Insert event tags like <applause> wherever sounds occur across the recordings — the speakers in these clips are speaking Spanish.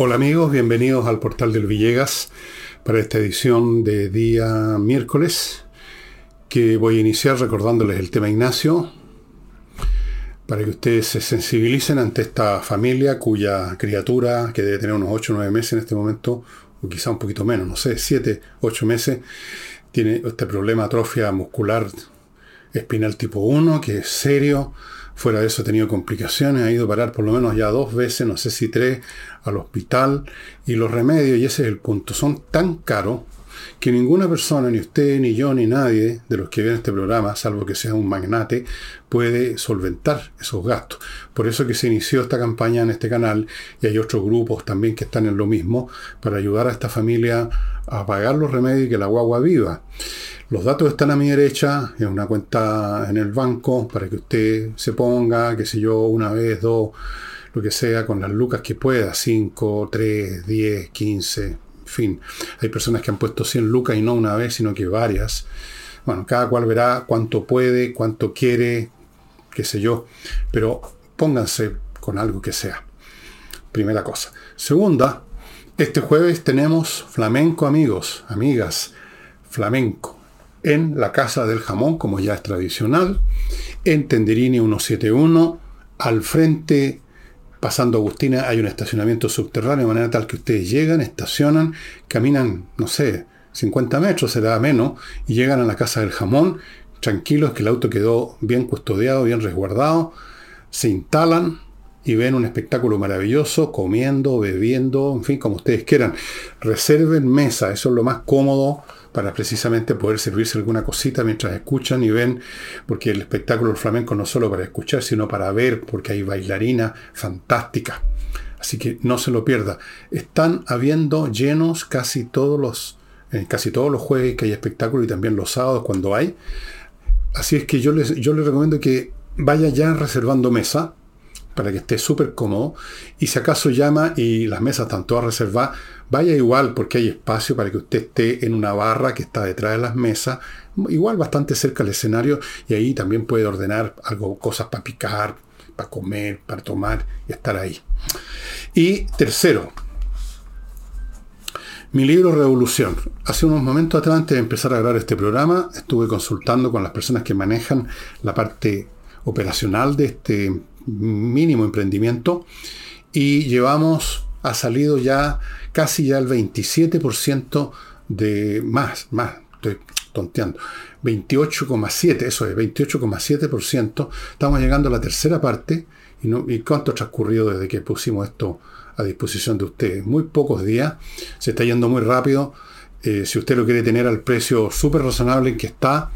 Hola amigos, bienvenidos al portal del Villegas para esta edición de día miércoles que voy a iniciar recordándoles el tema Ignacio para que ustedes se sensibilicen ante esta familia cuya criatura, que debe tener unos 8 o 9 meses en este momento, o quizá un poquito menos, no sé, 7, 8 meses, tiene este problema atrofia muscular espinal tipo 1, que es serio, Fuera de eso ha tenido complicaciones, ha ido a parar por lo menos ya dos veces, no sé si tres, al hospital. Y los remedios, y ese es el punto, son tan caros que ninguna persona, ni usted, ni yo, ni nadie de los que ven este programa, salvo que sea un magnate, puede solventar esos gastos. Por eso que se inició esta campaña en este canal y hay otros grupos también que están en lo mismo para ayudar a esta familia a pagar los remedios y que la guagua viva. Los datos están a mi derecha, en una cuenta en el banco para que usted se ponga, qué sé yo, una vez, dos, lo que sea, con las lucas que pueda, 5, 3, 10, 15, en fin. Hay personas que han puesto 100 lucas y no una vez, sino que varias. Bueno, cada cual verá cuánto puede, cuánto quiere, qué sé yo, pero pónganse con algo que sea. Primera cosa. Segunda, este jueves tenemos flamenco amigos, amigas, flamenco en la Casa del Jamón, como ya es tradicional, en Tenderini 171, al frente, pasando Agustina, hay un estacionamiento subterráneo, de manera tal que ustedes llegan, estacionan, caminan, no sé, 50 metros, será menos, y llegan a la Casa del Jamón, tranquilos, que el auto quedó bien custodiado, bien resguardado, se instalan, y ven un espectáculo maravilloso, comiendo, bebiendo, en fin, como ustedes quieran. Reserven mesa, eso es lo más cómodo para precisamente poder servirse alguna cosita mientras escuchan y ven, porque el espectáculo del flamenco no solo para escuchar, sino para ver, porque hay bailarina fantástica. Así que no se lo pierda. Están habiendo llenos casi todos los, eh, casi todos los jueves que hay espectáculo y también los sábados cuando hay. Así es que yo les, yo les recomiendo que vaya ya reservando mesa para que esté súper cómodo. Y si acaso llama y las mesas están todas reservadas, vaya igual porque hay espacio para que usted esté en una barra que está detrás de las mesas, igual bastante cerca del escenario y ahí también puede ordenar algo, cosas para picar, para comer, para tomar y estar ahí. Y tercero, mi libro Revolución. Hace unos momentos atrás, antes de empezar a grabar este programa, estuve consultando con las personas que manejan la parte operacional de este mínimo emprendimiento. Y llevamos, ha salido ya casi ya el 27% de más, más, estoy tonteando, 28,7, eso es, 28,7%, estamos llegando a la tercera parte. Y, no, y cuánto ha transcurrido desde que pusimos esto a disposición de ustedes, muy pocos días, se está yendo muy rápido, eh, si usted lo quiere tener al precio súper razonable en que está,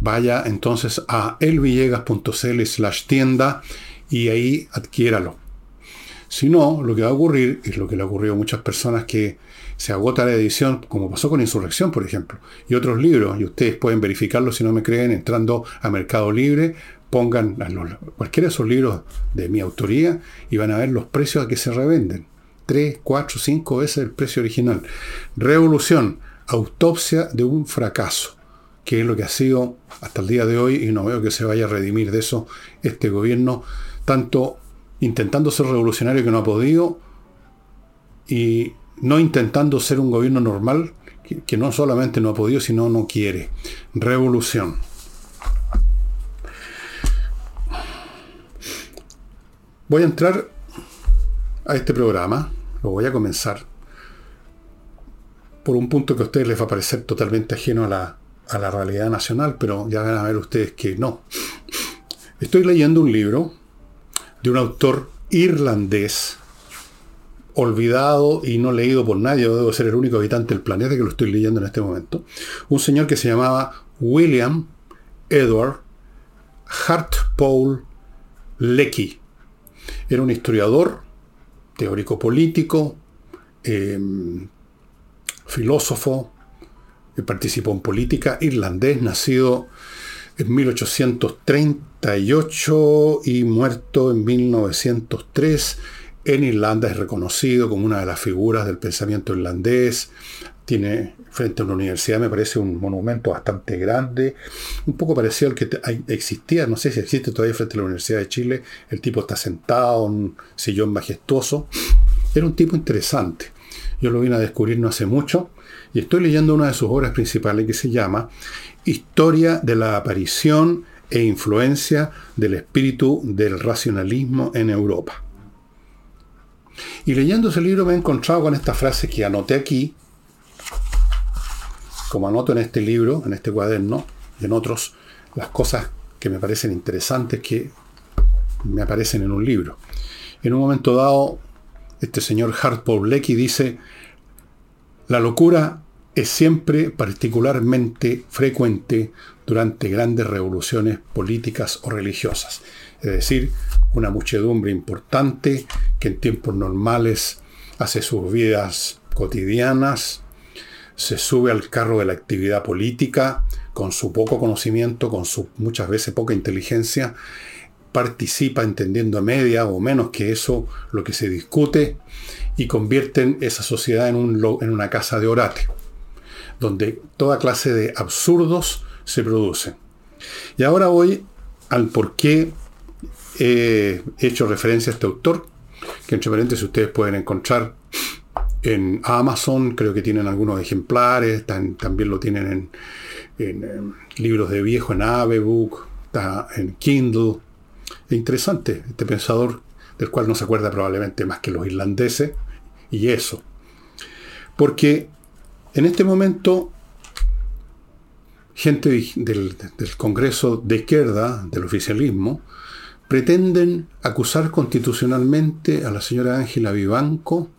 vaya entonces a elvillegas.cl slash tienda y ahí adquiéralo. Si no, lo que va a ocurrir, es lo que le ha ocurrido a muchas personas, que se agota la edición, como pasó con Insurrección, por ejemplo, y otros libros, y ustedes pueden verificarlo si no me creen, entrando a Mercado Libre, pongan cualquiera de esos libros de mi autoría y van a ver los precios a que se revenden. 3, 4, 5 veces el precio original. Revolución, autopsia de un fracaso que es lo que ha sido hasta el día de hoy, y no veo que se vaya a redimir de eso este gobierno, tanto intentando ser revolucionario que no ha podido, y no intentando ser un gobierno normal, que, no solamente no ha podido, sino no quiere. Revolución. Voy a entrar a este programa, lo voy a comenzar por un punto que a ustedes les va a parecer totalmente ajeno a la, a la realidad nacional, pero ya van a ver ustedes que no. Estoy leyendo un libro de un autor irlandés, olvidado y no leído por nadie, debo ser el único habitante del planeta que lo estoy leyendo en este momento, un señor que se llamaba William Edward Hartpole Lecky. Era un historiador, teórico político, em, filósofo, participó en política, irlandés, nacido en 1838 y muerto en 1903. En Irlanda es reconocido como una de las figuras del pensamiento irlandés. Tiene frente a una universidad, me parece un monumento bastante grande, un poco parecido al que existía, no sé si existe todavía frente a la Universidad de Chile. El tipo está sentado en un sillón majestuoso. Era un tipo interesante. Yo lo vine a descubrir no hace mucho y estoy leyendo una de sus obras principales que se llama Historia de la aparición e influencia del espíritu del racionalismo en Europa. Y leyendo ese libro me he encontrado con esta frase que anoté aquí, como anoto en este libro, en este cuaderno y en otros, las cosas que me parecen interesantes que me aparecen en un libro. En un momento dado, este señor Hartpaul Lecky dice, la locura es siempre particularmente frecuente durante grandes revoluciones políticas o religiosas. Es decir, una muchedumbre importante que en tiempos normales hace sus vidas cotidianas, se sube al carro de la actividad política con su poco conocimiento, con su muchas veces poca inteligencia, participa entendiendo a media o menos que eso lo que se discute y convierten esa sociedad en, un, en una casa de orate donde toda clase de absurdos se producen. Y ahora voy al por qué he hecho referencia a este autor, que entre paréntesis ustedes pueden encontrar en Amazon, creo que tienen algunos ejemplares, también lo tienen en, libros de viejo, en Avebook, está en Kindle. Es interesante, este pensador del cual no se acuerda probablemente más que los irlandeses, y eso. Porque en este momento, gente del, Congreso de izquierda, del oficialismo, pretenden acusar constitucionalmente a la señora Ángela Vivanco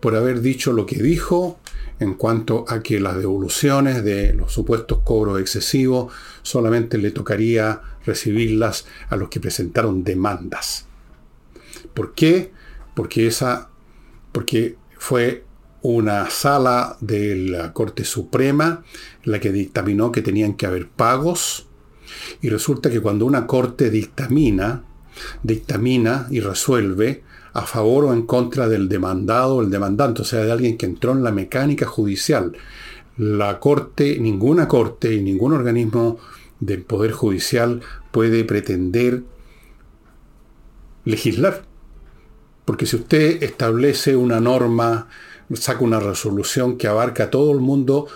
por haber dicho lo que dijo en cuanto a que las devoluciones de los supuestos cobros excesivos solamente le tocaría recibirlas a los que presentaron demandas. ¿Por qué? Porque esa porque fue una sala de la Corte Suprema la que dictaminó que tenían que haber pagos y resulta que cuando una corte dictamina, dictamina y resuelve a favor o en contra del demandado o el demandante, o sea, de alguien que entró en la mecánica judicial, la corte, ninguna corte y ningún organismo del Poder Judicial puede pretender legislar. Porque si usted establece una norma saca una resolución que abarca a todo el mundo,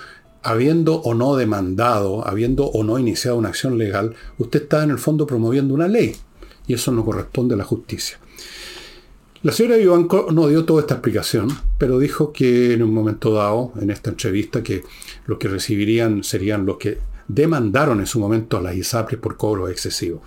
habiendo o no demandado, habiendo o no iniciado una acción legal, usted está en el fondo promoviendo una ley. Y eso no corresponde a la justicia. La señora Vivanco no dio toda esta explicación, pero dijo que en un momento dado, en esta entrevista, que los que recibirían serían los que demandaron en su momento a las ISAPRES por cobro excesivo.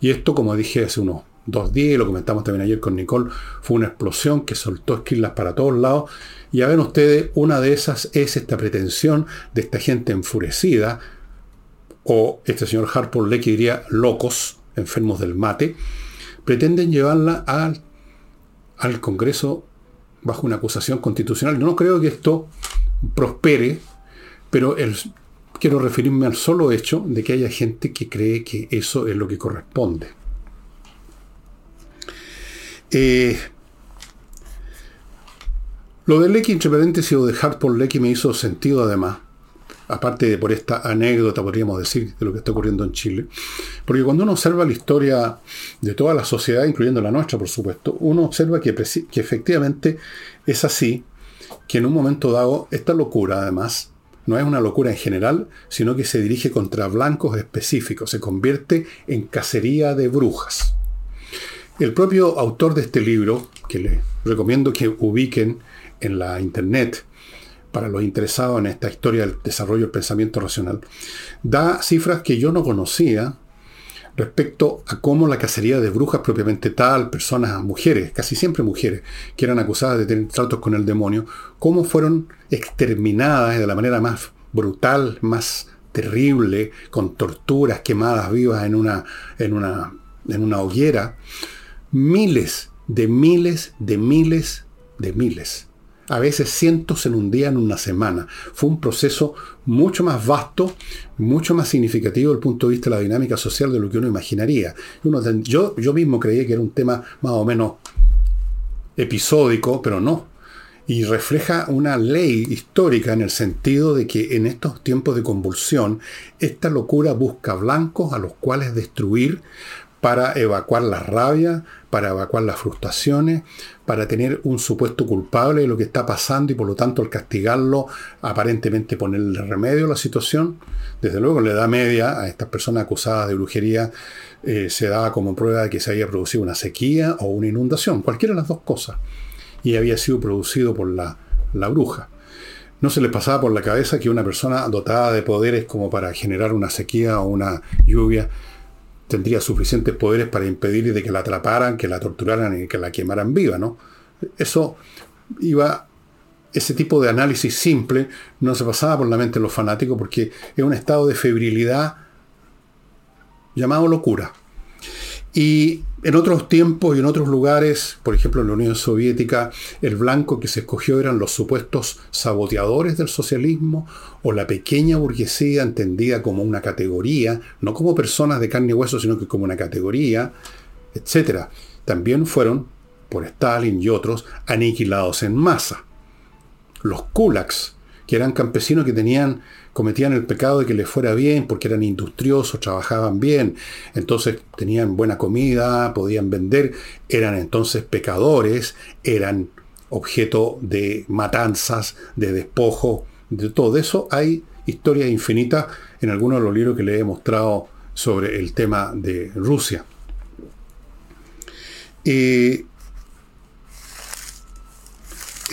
Y esto, como dije hace unos dos días, y lo comentamos también ayer con Nicole, fue una explosión que soltó esquilas para todos lados y ya ven ustedes, una de esas es esta pretensión de esta gente enfurecida, o este señor Harper Lecky diría locos, enfermos del mate, pretenden llevarla al, al Congreso bajo una acusación constitucional. Yo no creo que esto prospere, pero quiero referirme al solo hecho de que haya gente que cree que eso es lo que corresponde. Eh, lo de Lecky, entre paréntesis, o de Hartford Lecky me hizo sentido además, aparte de por esta anécdota, podríamos decir, de lo que está ocurriendo en Chile. Porque cuando uno observa la historia de toda la sociedad, incluyendo la nuestra, por supuesto, uno observa que efectivamente es así, que en un momento dado, esta locura, además, no es una locura en general, sino que se dirige contra blancos específicos, se convierte en cacería de brujas. El propio autor de este libro, que les recomiendo que ubiquen en la Internet, para los interesados en esta historia del desarrollo del pensamiento racional, da cifras que yo no conocía respecto a cómo la cacería de brujas propiamente tal, personas, mujeres, casi siempre mujeres, que eran acusadas de tener tratos con el demonio, cómo fueron exterminadas de la manera más brutal, más terrible, con torturas, quemadas vivas en una, en una, en una hoguera, miles de miles de miles de miles a veces cientos en un día, en una semana. Fue un proceso mucho más vasto, mucho más significativo desde el punto de vista de la dinámica social de lo que uno imaginaría. yo, yo mismo creía que era un tema más o menos episódico, pero no. Y refleja una ley histórica en el sentido de que en estos tiempos de convulsión, esta locura busca blancos a los cuales destruir para evacuar la rabia, para evacuar las frustraciones, para tener un supuesto culpable de lo que está pasando y por lo tanto al castigarlo, aparentemente ponerle remedio a la situación. Desde luego, la edad media a estas personas acusadas de brujería eh, se daba como prueba de que se había producido una sequía o una inundación, cualquiera de las dos cosas, y había sido producido por la, la bruja. No se les pasaba por la cabeza que una persona dotada de poderes como para generar una sequía o una lluvia tendría suficientes poderes para impedir de que la atraparan, que la torturaran y que la quemaran viva, ¿no? Eso iba, ese tipo de análisis simple no se pasaba por la mente de los fanáticos porque es un estado de febrilidad llamado locura. Y en otros tiempos y en otros lugares, por ejemplo en la Unión Soviética, el blanco que se escogió eran los supuestos saboteadores del socialismo o la pequeña burguesía entendida como una categoría, no como personas de carne y hueso, sino que como una categoría, etc. También fueron, por Stalin y otros, aniquilados en masa. Los kulaks, que eran campesinos que tenían cometían el pecado de que les fuera bien porque eran industriosos, trabajaban bien, entonces tenían buena comida, podían vender, eran entonces pecadores, eran objeto de matanzas, de despojo, de todo eso. Hay historias infinitas en algunos de los libros que le he mostrado sobre el tema de Rusia. el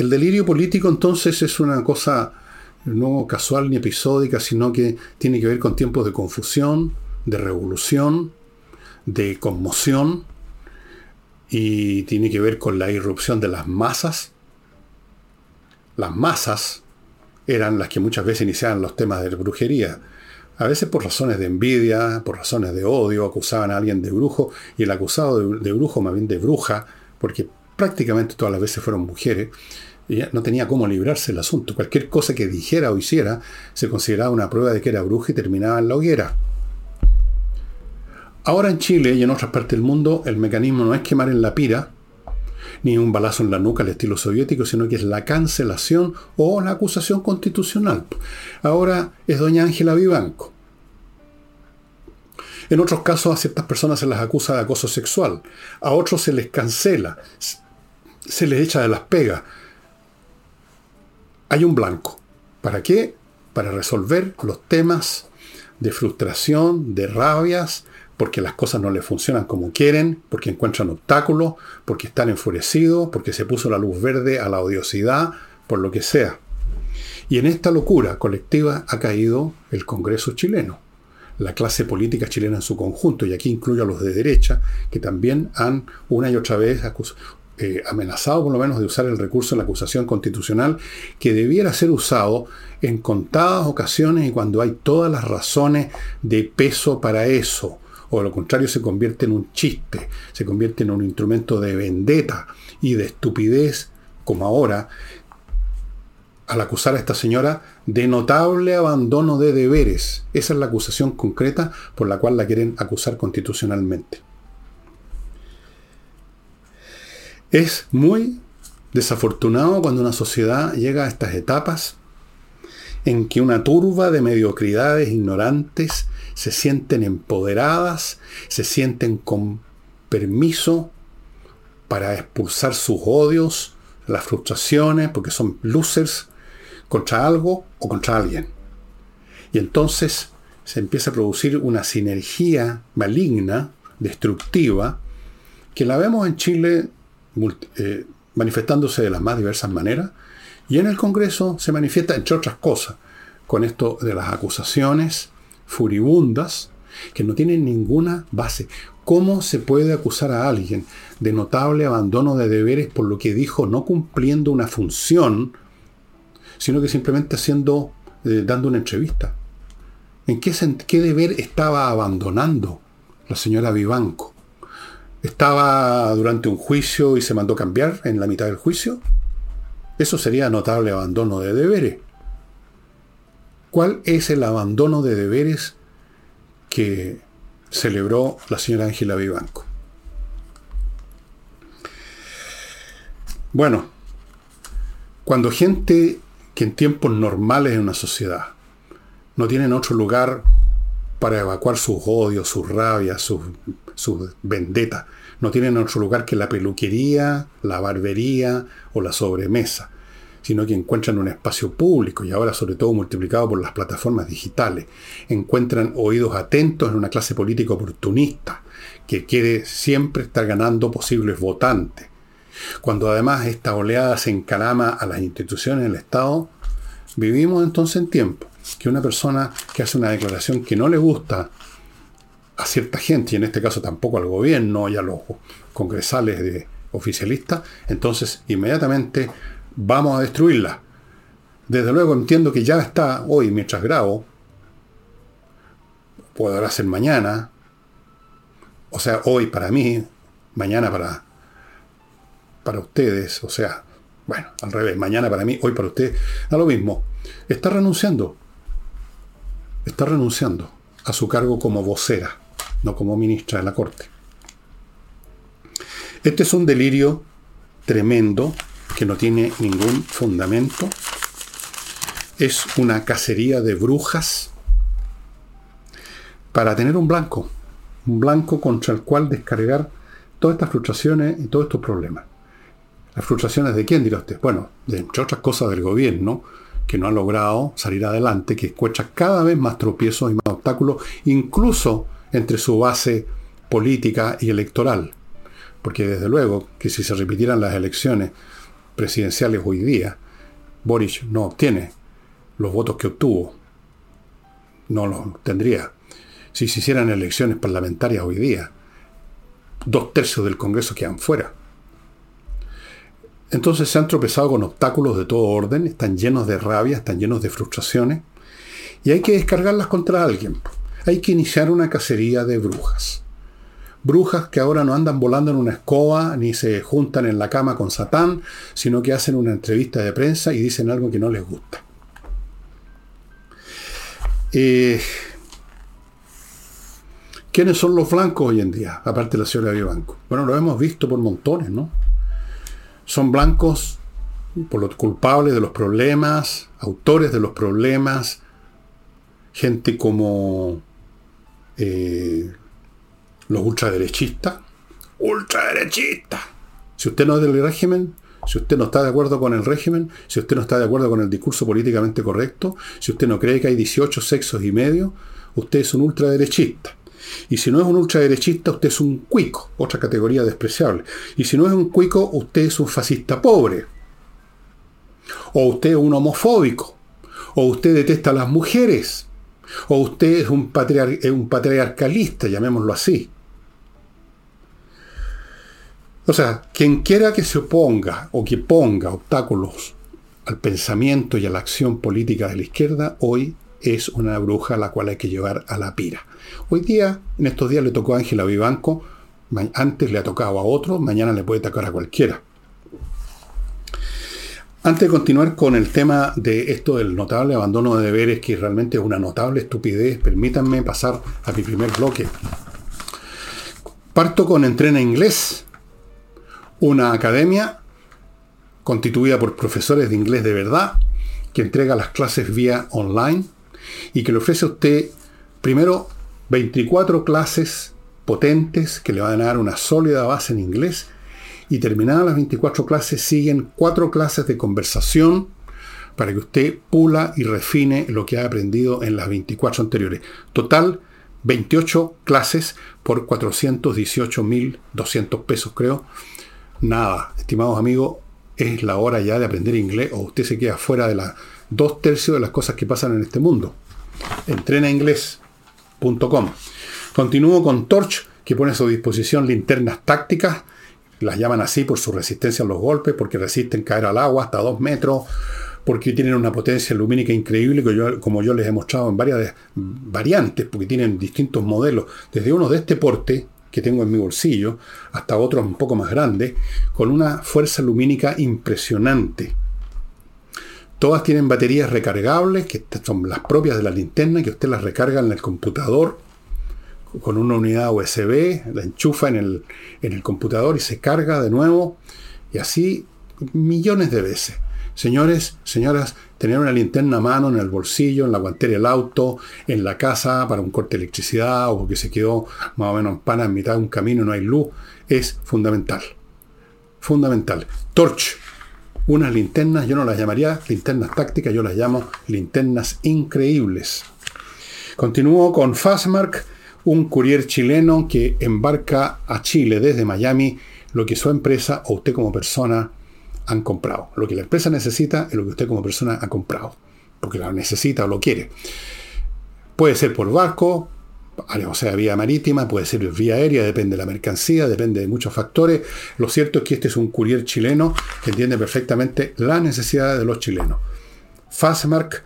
delirio político entonces es una cosa no casual ni episódica, sino que tiene que ver con tiempos de confusión, de revolución, de conmoción, y tiene que ver con la irrupción de las masas. Las masas eran las que muchas veces iniciaban los temas de brujería. A veces por razones de envidia, por razones de odio, acusaban a alguien de brujo, y el acusado de, de brujo, más bien de bruja, porque prácticamente todas las veces fueron mujeres, no tenía cómo librarse el asunto. Cualquier cosa que dijera o hiciera se consideraba una prueba de que era bruja y terminaba en la hoguera. Ahora en Chile y en otras partes del mundo el mecanismo no es quemar en la pira, ni un balazo en la nuca al estilo soviético, sino que es la cancelación o la acusación constitucional. Ahora es doña Ángela Vivanco. En otros casos a ciertas personas se las acusa de acoso sexual, a otros se les cancela, se les echa de las pegas, hay un blanco. ¿Para qué? Para resolver los temas de frustración, de rabias, porque las cosas no le funcionan como quieren, porque encuentran obstáculos, porque están enfurecidos, porque se puso la luz verde a la odiosidad, por lo que sea. Y en esta locura colectiva ha caído el Congreso chileno, la clase política chilena en su conjunto, y aquí incluyo a los de derecha, que también han una y otra vez eh, amenazado por lo menos de usar el recurso en la acusación constitucional que debiera ser usado en contadas ocasiones y cuando hay todas las razones de peso para eso. O de lo contrario se convierte en un chiste, se convierte en un instrumento de vendetta y de estupidez, como ahora, al acusar a esta señora de notable abandono de deberes. Esa es la acusación concreta por la cual la quieren acusar constitucionalmente. Es muy desafortunado cuando una sociedad llega a estas etapas en que una turba de mediocridades ignorantes se sienten empoderadas, se sienten con permiso para expulsar sus odios, las frustraciones, porque son losers contra algo o contra alguien. Y entonces se empieza a producir una sinergia maligna, destructiva, que la vemos en Chile eh, manifestándose de las más diversas maneras, y en el Congreso se manifiesta, entre otras cosas, con esto de las acusaciones furibundas que no tienen ninguna base. ¿Cómo se puede acusar a alguien de notable abandono de deberes por lo que dijo no cumpliendo una función, sino que simplemente haciendo, eh, dando una entrevista? ¿En qué, qué deber estaba abandonando la señora Vivanco? Estaba durante un juicio y se mandó cambiar en la mitad del juicio, eso sería notable abandono de deberes. ¿Cuál es el abandono de deberes que celebró la señora Ángela Vivanco? Bueno, cuando gente que en tiempos normales en una sociedad no tienen otro lugar para evacuar sus odios, sus rabias, sus, sus vendetas. No tienen otro lugar que la peluquería, la barbería o la sobremesa, sino que encuentran un espacio público y ahora sobre todo multiplicado por las plataformas digitales. Encuentran oídos atentos en una clase política oportunista que quiere siempre estar ganando posibles votantes. Cuando además esta oleada se encalama a las instituciones del Estado, vivimos entonces en tiempo que una persona que hace una declaración que no le gusta a cierta gente, y en este caso tampoco al gobierno y a los congresales de oficialistas, entonces inmediatamente vamos a destruirla. Desde luego entiendo que ya está hoy, mientras grabo, podrá ser mañana, o sea, hoy para mí, mañana para, para ustedes, o sea, bueno, al revés, mañana para mí, hoy para ustedes, da lo mismo. Está renunciando está renunciando a su cargo como vocera, no como ministra de la Corte. Este es un delirio tremendo que no tiene ningún fundamento. Es una cacería de brujas para tener un blanco, un blanco contra el cual descargar todas estas frustraciones y todos estos problemas. ¿Las frustraciones de quién dirá usted? Bueno, de, entre otras cosas del gobierno, que no ha logrado salir adelante, que encuentra cada vez más tropiezos y más obstáculos, incluso entre su base política y electoral. Porque desde luego que si se repitieran las elecciones presidenciales hoy día, Boric no obtiene los votos que obtuvo. No los tendría. Si se hicieran elecciones parlamentarias hoy día, dos tercios del Congreso quedan fuera. Entonces se han tropezado con obstáculos de todo orden, están llenos de rabia, están llenos de frustraciones, y hay que descargarlas contra alguien. Hay que iniciar una cacería de brujas. Brujas que ahora no andan volando en una escoba ni se juntan en la cama con Satán, sino que hacen una entrevista de prensa y dicen algo que no les gusta. Eh, ¿Quiénes son los blancos hoy en día, aparte de la señora Vivanco? Bueno, lo hemos visto por montones, ¿no? Son blancos por los culpables de los problemas, autores de los problemas, gente como eh, los ultraderechistas. Ultraderechistas. Si usted no es del régimen, si usted no está de acuerdo con el régimen, si usted no está de acuerdo con el discurso políticamente correcto, si usted no cree que hay 18 sexos y medio, usted es un ultraderechista. Y si no es un ultraderechista, usted es un cuico, otra categoría despreciable. Y si no es un cuico, usted es un fascista pobre. O usted es un homofóbico. O usted detesta a las mujeres. O usted es un, un patriarcalista, llamémoslo así. O sea, quien quiera que se oponga o que ponga obstáculos al pensamiento y a la acción política de la izquierda, hoy es una bruja a la cual hay que llevar a la pira. Hoy día, en estos días le tocó a Ángela Vivanco, antes le ha tocado a otro, mañana le puede tocar a cualquiera. Antes de continuar con el tema de esto del notable abandono de deberes, que realmente es una notable estupidez, permítanme pasar a mi primer bloque. Parto con Entrena Inglés, una academia constituida por profesores de inglés de verdad, que entrega las clases vía online y que le ofrece a usted, primero, 24 clases potentes que le van a dar una sólida base en inglés y terminadas las 24 clases siguen cuatro clases de conversación para que usted pula y refine lo que ha aprendido en las 24 anteriores. Total, 28 clases por 418.200 pesos, creo. Nada, estimados amigos, es la hora ya de aprender inglés o usted se queda fuera de las dos tercios de las cosas que pasan en este mundo. Entrenainglés.com. Continúo con Torch, que pone a su disposición linternas tácticas. Las llaman así por su resistencia a los golpes, porque resisten caer al agua hasta dos metros, porque tienen una potencia lumínica increíble, como yo les he mostrado en varias variantes, porque tienen distintos modelos, desde uno de este porte, que tengo en mi bolsillo, hasta otros un poco más grandes, con una fuerza lumínica impresionante. Todas tienen baterías recargables, que son las propias de la linterna, que usted las recarga en el computador con una unidad USB, la enchufa en el, en el computador y se carga de nuevo, y así millones de veces. Señores, señoras, tener una linterna a mano en el bolsillo, en la guantera del auto, en la casa para un corte de electricidad o porque se quedó más o menos en pana en mitad de un camino y no hay luz, es fundamental. Fundamental. Torch. Unas linternas, yo no las llamaría linternas tácticas, yo las llamo linternas increíbles. Continúo con Fastmark, un courier chileno que embarca a Chile desde Miami lo que su empresa o usted como persona han comprado. Lo que la empresa necesita es lo que usted como persona ha comprado, porque lo necesita o lo quiere. Puede ser por barco, o sea, vía marítima, puede ser vía aérea, depende de la mercancía, depende de muchos factores. Lo cierto es que este es un courier chileno que entiende perfectamente las necesidades de los chilenos. Fastmark.cl,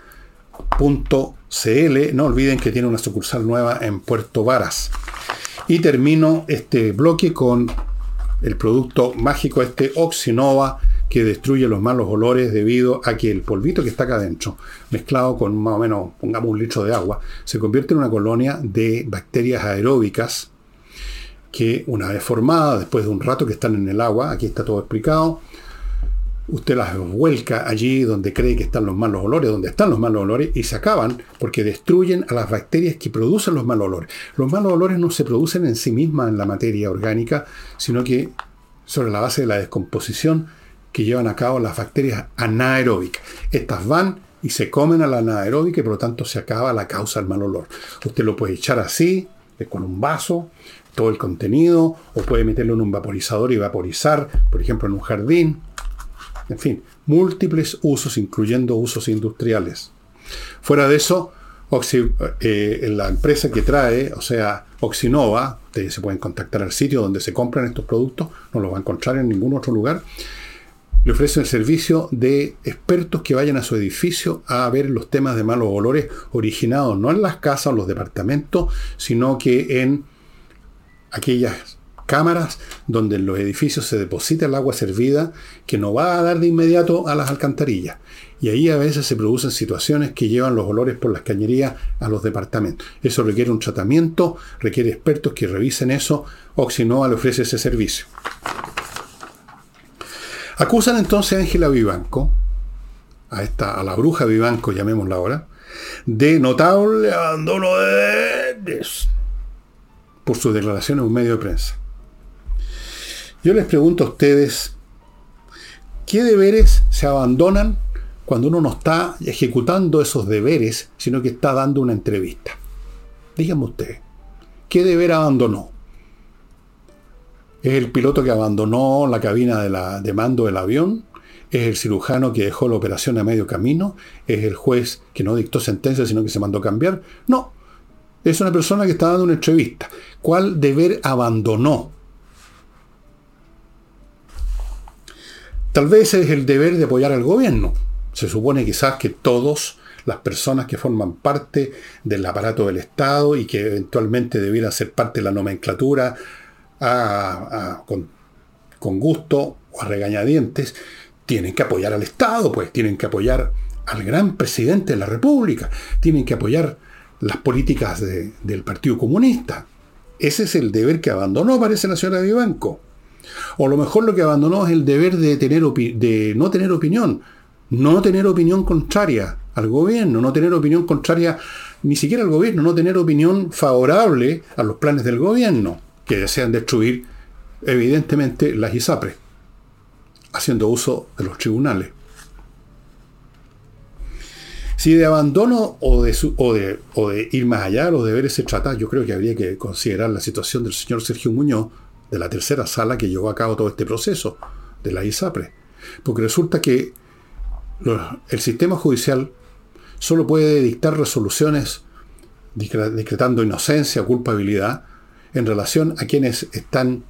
no olviden que tiene una sucursal nueva en Puerto Varas. Y termino este bloque con el producto mágico este Oxinova que destruye los malos olores debido a que el polvito que está acá adentro, mezclado con más o menos, pongamos un litro de agua, se convierte en una colonia de bacterias aeróbicas que una vez formadas, después de un rato que están en el agua, aquí está todo explicado, usted las vuelca allí donde cree que están los malos olores, donde están los malos olores, y se acaban porque destruyen a las bacterias que producen los malos olores. Los malos olores no se producen en sí mismas en la materia orgánica, sino que sobre la base de la descomposición que llevan a cabo las bacterias anaeróbicas. Estas van y se comen a la anaeróbica y por lo tanto se acaba la causa del mal olor. Usted lo puede echar así, eh, con un vaso, todo el contenido, o puede meterlo en un vaporizador y vaporizar, por ejemplo, en un jardín. En fin, múltiples usos, incluyendo usos industriales. Fuera de eso, eh, la empresa que trae, o sea, Oxinova, ustedes se pueden contactar al sitio donde se compran estos productos, no los va a encontrar en ningún otro lugar le ofrecen el servicio de expertos que vayan a su edificio a ver los temas de malos olores originados no en las casas o los departamentos, sino que en aquellas cámaras donde en los edificios se deposita el agua servida que no va a dar de inmediato a las alcantarillas. Y ahí a veces se producen situaciones que llevan los olores por las cañerías a los departamentos. Eso requiere un tratamiento, requiere expertos que revisen eso. Oxinova le ofrece ese servicio. Acusan entonces a Ángela Vivanco, a, esta, a la bruja Vivanco, llamémosla ahora, de notable abandono de deberes por sus declaraciones en un medio de prensa. Yo les pregunto a ustedes, ¿qué deberes se abandonan cuando uno no está ejecutando esos deberes, sino que está dando una entrevista? Díganme ustedes, ¿qué deber abandonó? Es el piloto que abandonó la cabina de, mando del avión. Es el cirujano que dejó la operación a medio camino. Es el juez que no dictó sentencia, sino que se mandó cambiar. No. Es una persona que está dando una entrevista. ¿Cuál deber abandonó? Tal vez es el deber de apoyar al gobierno. Se supone quizás que todos las personas que forman parte del aparato del Estado y que eventualmente debieran ser parte de la nomenclatura con, con gusto o a regañadientes, tienen que apoyar al Estado, pues tienen que apoyar al gran presidente de la República, tienen que apoyar las políticas del Partido Comunista. Ese es el deber que abandonó, parece la señora Vivanco. O lo mejor lo que abandonó es el deber de, tener de no tener opinión, no tener opinión contraria al gobierno, no tener opinión contraria ni siquiera al gobierno, no tener opinión favorable a los planes del gobierno que desean destruir, evidentemente, las ISAPRES, haciendo uso de los tribunales. Si de abandono o de, ir más allá de los deberes se trata, yo creo que habría que considerar la situación del señor Sergio Muñoz, de la tercera sala que llevó a cabo todo este proceso de la ISAPRE. Porque resulta que el sistema judicial solo puede dictar resoluciones decretando inocencia o culpabilidad en relación a quienes están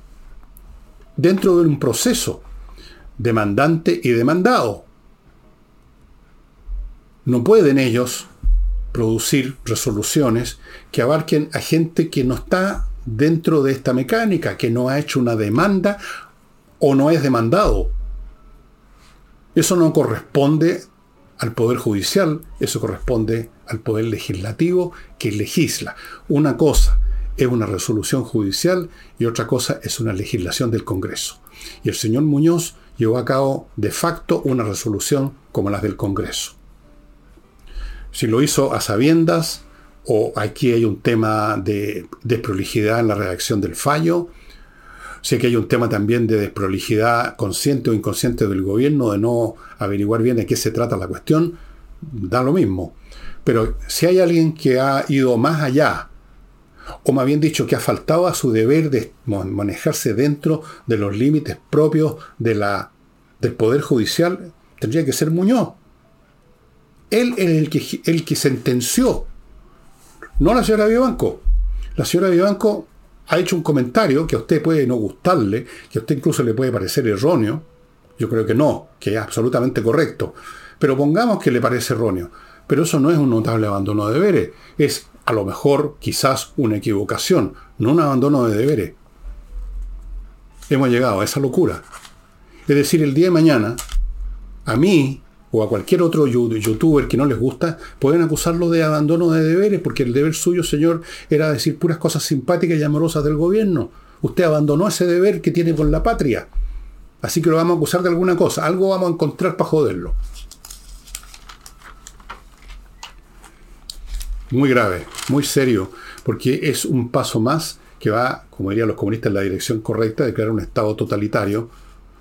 dentro de un proceso demandante y demandado. No pueden ellos producir resoluciones que abarquen a gente que no está dentro de esta mecánica, que no ha hecho una demanda o no es demandado. Eso no corresponde al Poder Judicial, eso corresponde al Poder Legislativo que legisla. Una cosa es una resolución judicial y otra cosa es una legislación del Congreso. Y el señor Muñoz, llevó a cabo de facto una resolución como las del Congreso. Si lo hizo a sabiendas, o aquí hay un tema de desprolijidad en la redacción del fallo, Sé que hay un tema también de desprolijidad consciente o inconsciente del gobierno, de no averiguar bien de qué se trata la cuestión, da lo mismo. Pero si hay alguien que ha ido más allá, o más bien dicho, que ha faltado a su deber de manejarse dentro de los límites propios de la, del Poder Judicial, tendría que ser Muñoz. Él es el que, el que sentenció, no la señora Vivanco. La señora Vivanco ha hecho un comentario que a usted puede no gustarle, que a usted incluso le puede parecer erróneo. Yo creo que no, que es absolutamente correcto. Pero pongamos que le parece erróneo. Pero eso no es un notable abandono de deberes. Es a lo mejor quizás una equivocación, no un abandono de deberes. Hemos llegado a esa locura. Es decir, el día de mañana, a mí o a cualquier otro youtuber que no les gusta, pueden acusarlo de abandono de deberes, porque el deber suyo, señor, era decir puras cosas simpáticas y amorosas del gobierno. Usted abandonó ese deber que tiene con la patria. Así que lo vamos a acusar de alguna cosa. Algo vamos a encontrar para joderlo. Muy grave, muy serio, porque es un paso más que va, como dirían los comunistas, en la dirección correcta de crear un Estado totalitario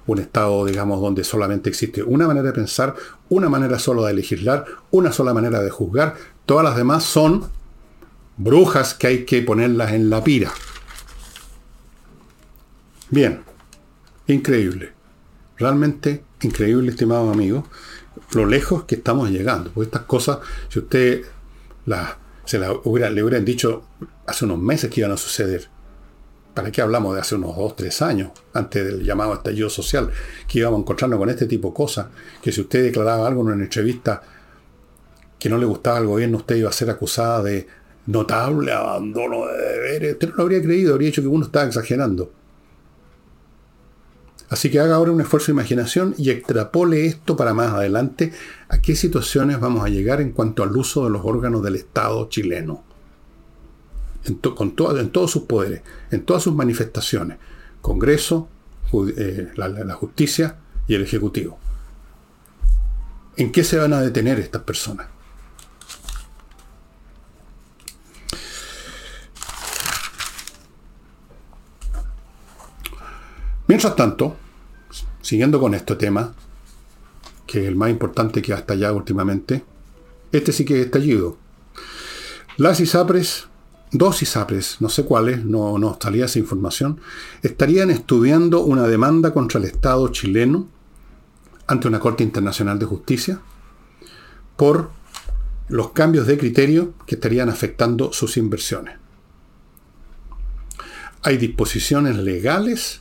un Estado, digamos, donde solamente existe una manera de pensar, una manera solo de legislar, una sola manera de juzgar, todas las demás son brujas que hay que ponerlas en la pira. Bien, increíble, realmente increíble, estimados amigos, lo lejos que estamos llegando. Porque estas cosas, si usted se le hubieran dicho hace unos meses que iban a suceder, ¿Para qué hablamos de hace unos dos, tres años, antes del llamado estallido social, que íbamos a encontrarnos con este tipo de cosas? Que si usted declaraba algo en una entrevista que no le gustaba al gobierno, usted iba a ser acusada de notable abandono de deberes. Usted no lo habría creído, habría dicho que uno estaba exagerando. Así que haga ahora un esfuerzo de imaginación y extrapole esto para más adelante a qué situaciones vamos a llegar en cuanto al uso de los órganos del Estado chileno en, con en todos sus poderes, en todas sus manifestaciones, Congreso, eh, la, justicia y el Ejecutivo. ¿En qué se van a detener estas personas? Mientras tanto, siguiendo con este tema, que es el más importante que hasta allá últimamente, este sí que es estallido. Las ISAPRES dos ISAPRES, no sé cuáles, no, no salía esa información, estarían estudiando una demanda contra el Estado chileno ante una Corte Internacional de Justicia por los cambios de criterio que estarían afectando sus inversiones. Hay disposiciones legales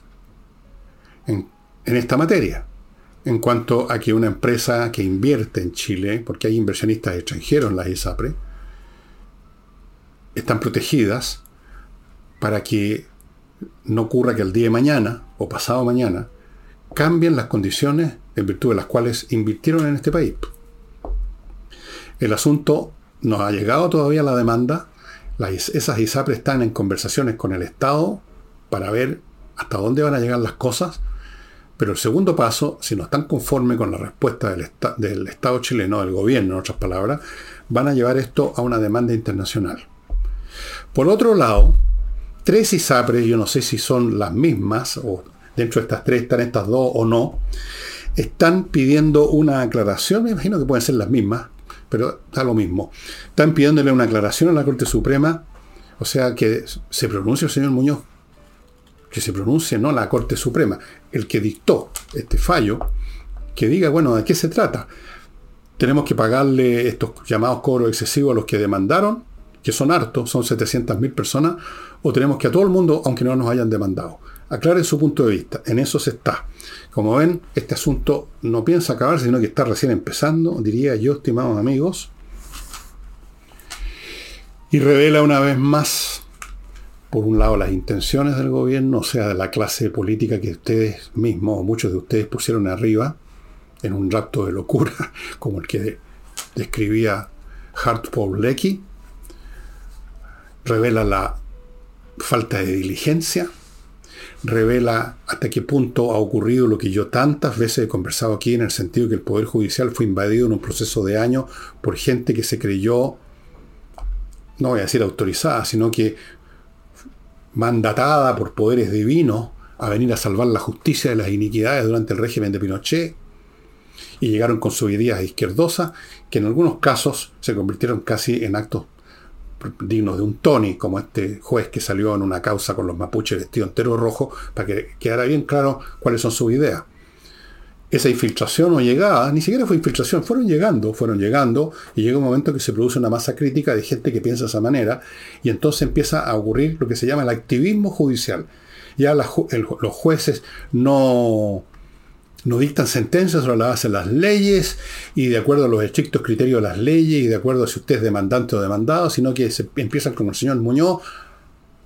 en, en esta materia en cuanto a que una empresa que invierte en Chile, porque hay inversionistas extranjeros en las ISAPRES, están protegidas para que no ocurra que el día de mañana o pasado mañana cambien las condiciones en virtud de las cuales invirtieron en este país. El asunto no ha llegado todavía a la demanda. esas ISAPRES están en conversaciones con el Estado para ver hasta dónde van a llegar las cosas. Pero el segundo paso, si no están conformes con la respuesta del, Estado chileno, del gobierno, en otras palabras, van a llevar esto a una demanda internacional. Por otro lado, tres ISAPRES, yo no sé si son las mismas, o dentro de estas tres están estas dos o no, están pidiendo una aclaración, me imagino que pueden ser las mismas, pero da lo mismo. Están pidiéndole una aclaración a la Corte Suprema, o sea, que se pronuncie el señor Muñoz, que se pronuncie no la Corte Suprema, el que dictó este fallo, que diga, bueno, ¿de qué se trata? Tenemos que pagarle estos llamados cobros excesivos a los que demandaron, que son hartos, son 700.000 personas, o tenemos que a todo el mundo, aunque no nos hayan demandado. Aclaren su punto de vista, en eso se está. Como ven, este asunto no piensa acabar, sino que está recién empezando, diría yo, estimados amigos. Y revela una vez más, por un lado, las intenciones del gobierno, o sea, de la clase política que ustedes mismos, o muchos de ustedes pusieron arriba, en un rapto de locura, <laughs> como el que describía Hart Paul Lecky, revela la falta de diligencia, revela hasta qué punto ha ocurrido lo que yo tantas veces he conversado aquí en el sentido que el Poder Judicial fue invadido en un proceso de años por gente que se creyó, no voy a decir autorizada, sino que mandatada por poderes divinos a venir a salvar la justicia de las iniquidades durante el régimen de Pinochet y llegaron con sus ideas izquierdosas que en algunos casos se convirtieron casi en actos dignos de un Tony, como este juez que salió en una causa con los mapuches vestido entero rojo, para que quedara bien claro cuáles son sus ideas. Esa infiltración o llegada, ni siquiera fue infiltración, fueron llegando, fueron llegando, y llega un momento que se produce una masa crítica de gente que piensa de esa manera, y entonces empieza a ocurrir lo que se llama el activismo judicial. Ya los jueces no, no dictan sentencias sobre la base de las leyes y de acuerdo a los estrictos criterios de las leyes y de acuerdo a si usted es demandante o demandado, sino que se empiezan como el señor Muñoz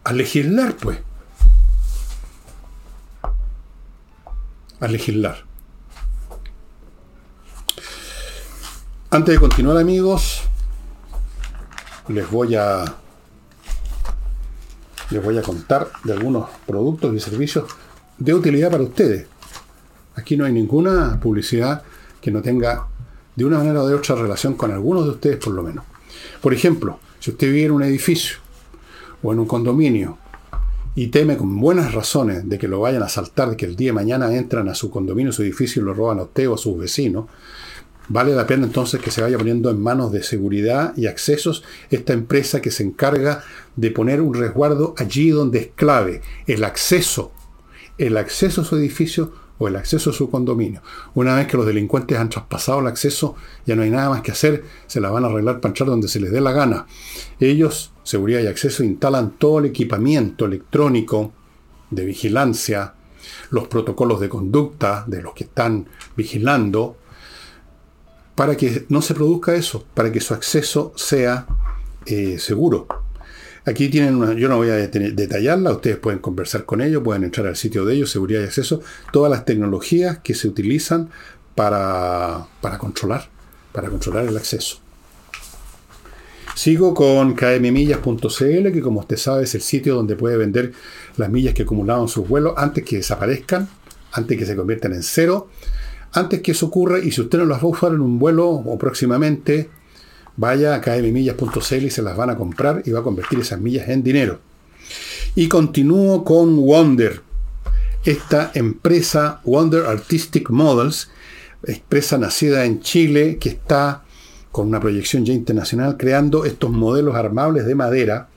a legislar, pues. A legislar. Antes de continuar, amigos, les voy a les voy a contar de algunos productos y servicios de utilidad para ustedes. Aquí no hay ninguna publicidad que no tenga de una manera o de otra relación con algunos de ustedes por lo menos. Por ejemplo, si usted vive en un edificio o en un condominio y teme con buenas razones de que lo vayan a asaltar, de que el día de mañana entran a su condominio, su edificio y lo roban a usted o a sus vecinos, vale la pena entonces que se vaya poniendo en manos de seguridad y accesos esta empresa que se encarga de poner un resguardo allí donde es clave, el acceso, el acceso a su edificio o el acceso a su condominio. Una vez que los delincuentes han traspasado el acceso, ya no hay nada más que hacer, se la van a arreglar para entrar donde se les dé la gana. Ellos, seguridad y acceso, instalan todo el equipamiento electrónico de vigilancia, los protocolos de conducta de los que están vigilando, para que no se produzca eso, para que su acceso sea eh, seguro. Aquí tienen una, yo no voy a detallarla, ustedes pueden conversar con ellos, pueden entrar al sitio de ellos, seguridad y acceso, todas las tecnologías que se utilizan para, para controlar, para controlar el acceso. Sigo con kmmillas.cl, que como usted sabe es el sitio donde puede vender las millas que acumularon sus vuelos antes que desaparezcan, antes que se conviertan en cero, antes que eso ocurra, y si usted no las va a usar en un vuelo o próximamente, vaya a kmmillas.cl y se las van a comprar y va a convertir esas millas en dinero. Y continúo con Wonder, esta empresa Wonder Artistic Models, empresa nacida en Chile que está con una proyección ya internacional creando estos modelos armables de madera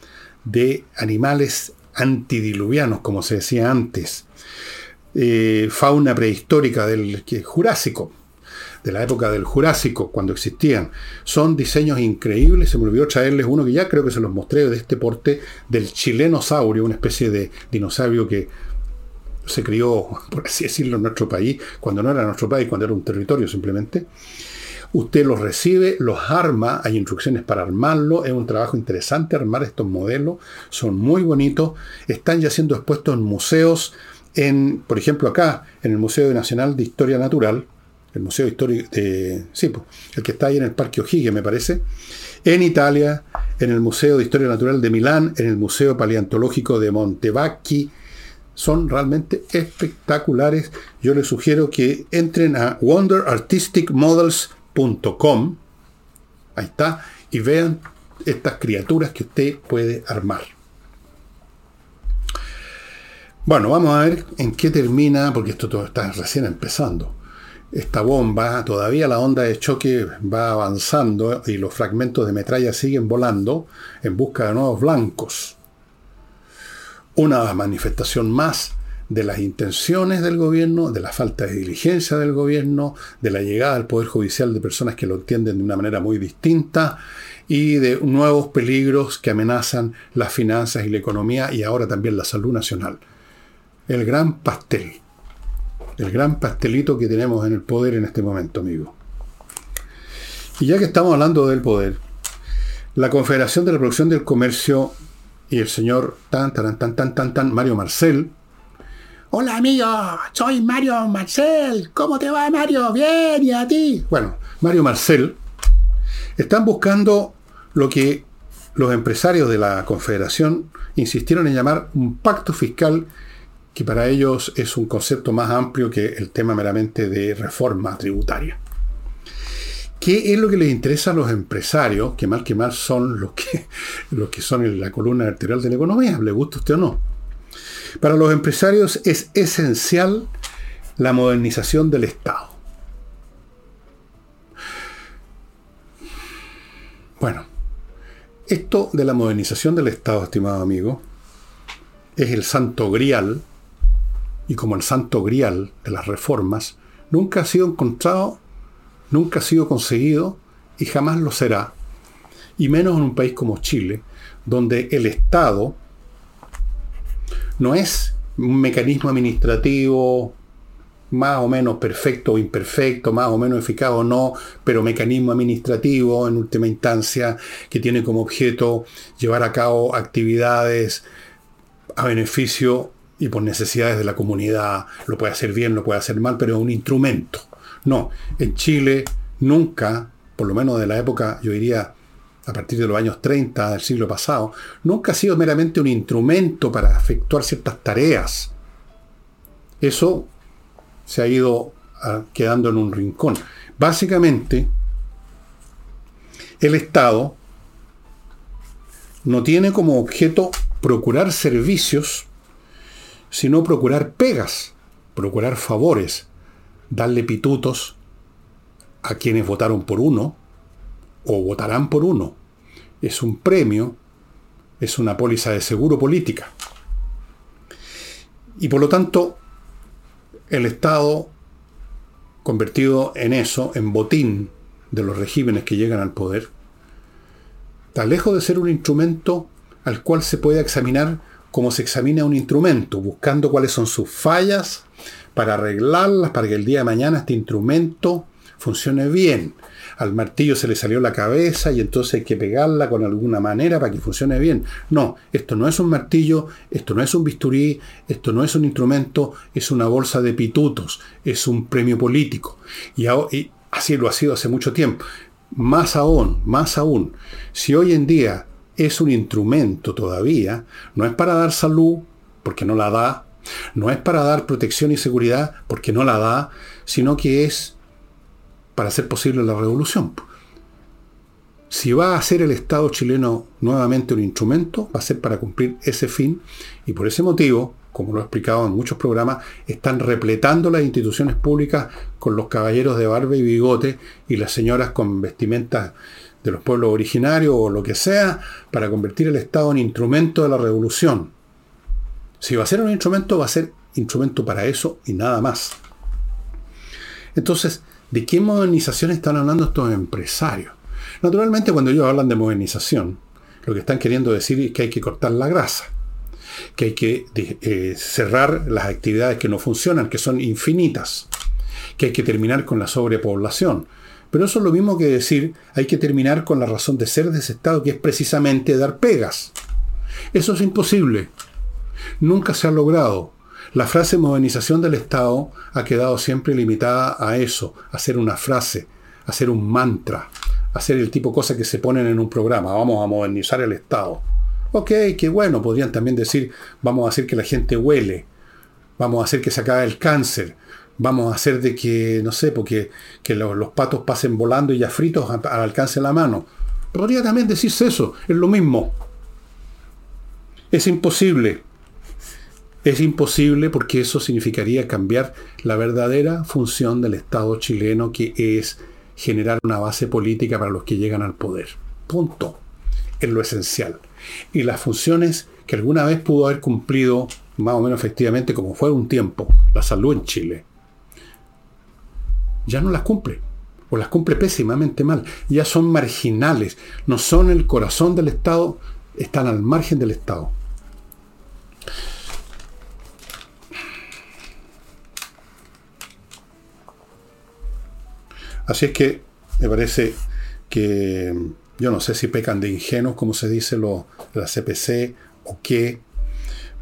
de animales antidiluvianos, como se decía antes. Eh, fauna prehistórica del Jurásico, de la época del Jurásico, cuando existían. Son diseños increíbles. Se me olvidó traerles uno que ya creo que se los mostré de este porte del chilenosaurio, una especie de dinosaurio que se crió, <laughs> por así decirlo, en nuestro país, cuando no era nuestro país, cuando era un territorio simplemente. Usted los recibe, los arma, hay instrucciones para armarlo, es un trabajo interesante armar estos modelos, son muy bonitos, están ya siendo expuestos en museos, en, por ejemplo acá, en el Museo Nacional de Historia Natural, el Museo Histórico de. Sí, el que está ahí en el Parque O'Higgins, me parece. En Italia, en el Museo de Historia Natural de Milán, en el Museo Paleontológico de Montevacchi. Son realmente espectaculares. Yo les sugiero que entren a wonderartisticmodels.com. Ahí está. Y vean estas criaturas que usted puede armar. Bueno, vamos a ver en qué termina, porque esto todo está recién empezando esta bomba, todavía la onda de choque va avanzando y los fragmentos de metralla siguen volando en busca de nuevos blancos. Una manifestación más de las intenciones del gobierno, de la falta de diligencia del gobierno, de la llegada al Poder Judicial de personas que lo entienden de una manera muy distinta y de nuevos peligros que amenazan las finanzas y la economía y ahora también la salud nacional. El gran pastel el gran pastelito que tenemos en el poder en este momento, amigo. Y ya que estamos hablando del poder, la Confederación de Reproducción del Comercio y el señor tan, tan, tan, tan, tan, tan, Mario Marcel. Hola amigo, soy Mario Marcel. ¿Cómo te va Mario? Bien, ¿y a ti? Bueno, Mario Marcel están buscando lo que los empresarios de la Confederación insistieron en llamar un pacto fiscal que para ellos es un concepto más amplio que el tema meramente de reforma tributaria. ¿Qué es lo que les interesa a los empresarios, que mal que mal son los que, <laughs> los que son la columna vertebral de la economía, le gusta usted o no? Para los empresarios es esencial la modernización del Estado. Bueno, esto de la modernización del Estado, estimado amigo, es el santo grial, y como el santo grial de las reformas, nunca ha sido encontrado nunca ha sido conseguido y jamás lo será, y menos en un país como Chile, donde el Estado no es un mecanismo administrativo más o menos perfecto o imperfecto, más o menos eficaz o no, pero mecanismo administrativo en última instancia que tiene como objeto llevar a cabo actividades a beneficio y por necesidades de la comunidad. Lo puede hacer bien, lo puede hacer mal, pero es un instrumento. No, en Chile nunca, por lo menos de la época, yo diría a partir de los años 30 del siglo pasado, nunca ha sido meramente un instrumento para efectuar ciertas tareas. Eso se ha ido ah, quedando en un rincón. Básicamente, el Estado no tiene como objeto procurar servicios, sino procurar pegas, procurar favores, darle pitutos a quienes votaron por uno o votarán por uno. Es un premio, es una póliza de seguro política. Y por lo tanto, el Estado, convertido en eso, en botín de los regímenes que llegan al poder, está lejos de ser un instrumento al cual se puede examinar como se examina un instrumento, buscando cuáles son sus fallas, para arreglarlas, para que el día de mañana este instrumento funcione bien. Al martillo se le salió la cabeza y entonces hay que pegarla con alguna manera para que funcione bien. No, esto no es un martillo, esto no es un bisturí, esto no es un instrumento, es una bolsa de pitutos, es un premio político. Y, así lo ha sido hace mucho tiempo. Más aún, más aún, si hoy en día es un instrumento todavía, no es para dar salud, porque no la da, no es para dar protección y seguridad, porque no la da, sino que es para hacer posible la revolución. Si va a ser el Estado chileno nuevamente un instrumento, va a ser para cumplir ese fin y por ese motivo, como lo he explicado en muchos programas, están repletando las instituciones públicas con los caballeros de barba y bigote y las señoras con vestimentas de los pueblos originarios o lo que sea, para convertir el Estado en instrumento de la revolución. Si va a ser un instrumento, va a ser instrumento para eso y nada más. Entonces, ¿de qué modernización están hablando estos empresarios? Naturalmente, cuando ellos hablan de modernización, lo que están queriendo decir es que hay que cortar la grasa, que hay que eh, cerrar las actividades que no funcionan, que son infinitas, que hay que terminar con la sobrepoblación. Pero eso es lo mismo que decir hay que terminar con la razón de ser de ese Estado, que es precisamente dar pegas. Eso es imposible nunca se ha logrado. La frase modernización del Estado ha quedado siempre limitada a eso, a ser una frase, a ser un mantra, a el tipo de cosas que se ponen en un programa. Vamos a modernizar el Estado. Ok, qué bueno, podrían también decir, vamos a hacer que la gente huele, vamos a hacer que se acabe el cáncer, vamos a hacer de que, no sé, porque que los, patos pasen volando y ya fritos al alcance de la mano. Podría también decirse eso, es lo mismo. Es imposible. Es imposible porque eso significaría cambiar la verdadera función del Estado chileno, que es generar una base política para los que llegan al poder. Punto. Es lo esencial. Y las funciones que alguna vez pudo haber cumplido más o menos efectivamente, como fue un tiempo, la salud en Chile, ya no las cumple. O las cumple pésimamente mal. Ya son marginales. No son el corazón del Estado, están al margen del Estado. Así es que me parece que yo no sé si pecan de ingenuos, como se dice lo, la CPC, o qué,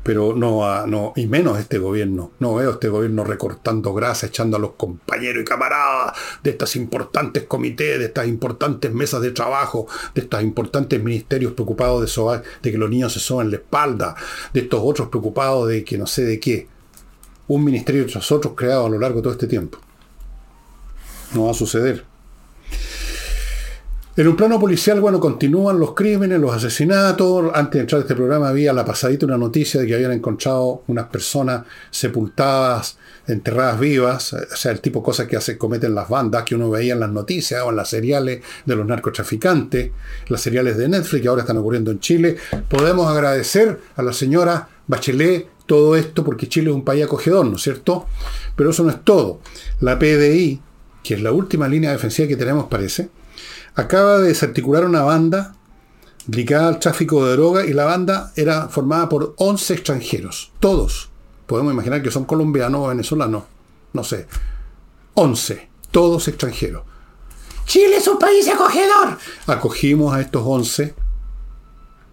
pero no, no, y menos este gobierno. No veo este gobierno recortando grasa, echando a los compañeros y camaradas de estas importantes comités, de estas importantes mesas de trabajo, de estos importantes ministerios preocupados de, que los niños se soban la espalda, de estos otros preocupados de que no sé de qué. un ministerio tras otro creado a lo largo de todo este tiempo. No va a suceder. En un plano policial, bueno, continúan los crímenes, los asesinatos. Antes de entrar a este programa había la pasadita una noticia de que habían encontrado unas personas sepultadas, enterradas vivas, o sea, el tipo de cosas que cometen las bandas que uno veía en las noticias o en las seriales de los narcotraficantes, las seriales de Netflix que ahora están ocurriendo en Chile. Podemos agradecer a la señora Bachelet todo esto porque Chile es un país acogedor, ¿no es cierto? Pero eso no es todo. La PDI, que es la última línea defensiva que tenemos, parece, acaba de desarticular una banda dedicada al tráfico de droga y la banda era formada por 11 extranjeros, todos. Podemos imaginar que son colombianos o venezolanos, no sé. 11, todos extranjeros. Chile es un país acogedor. Acogimos a estos 11,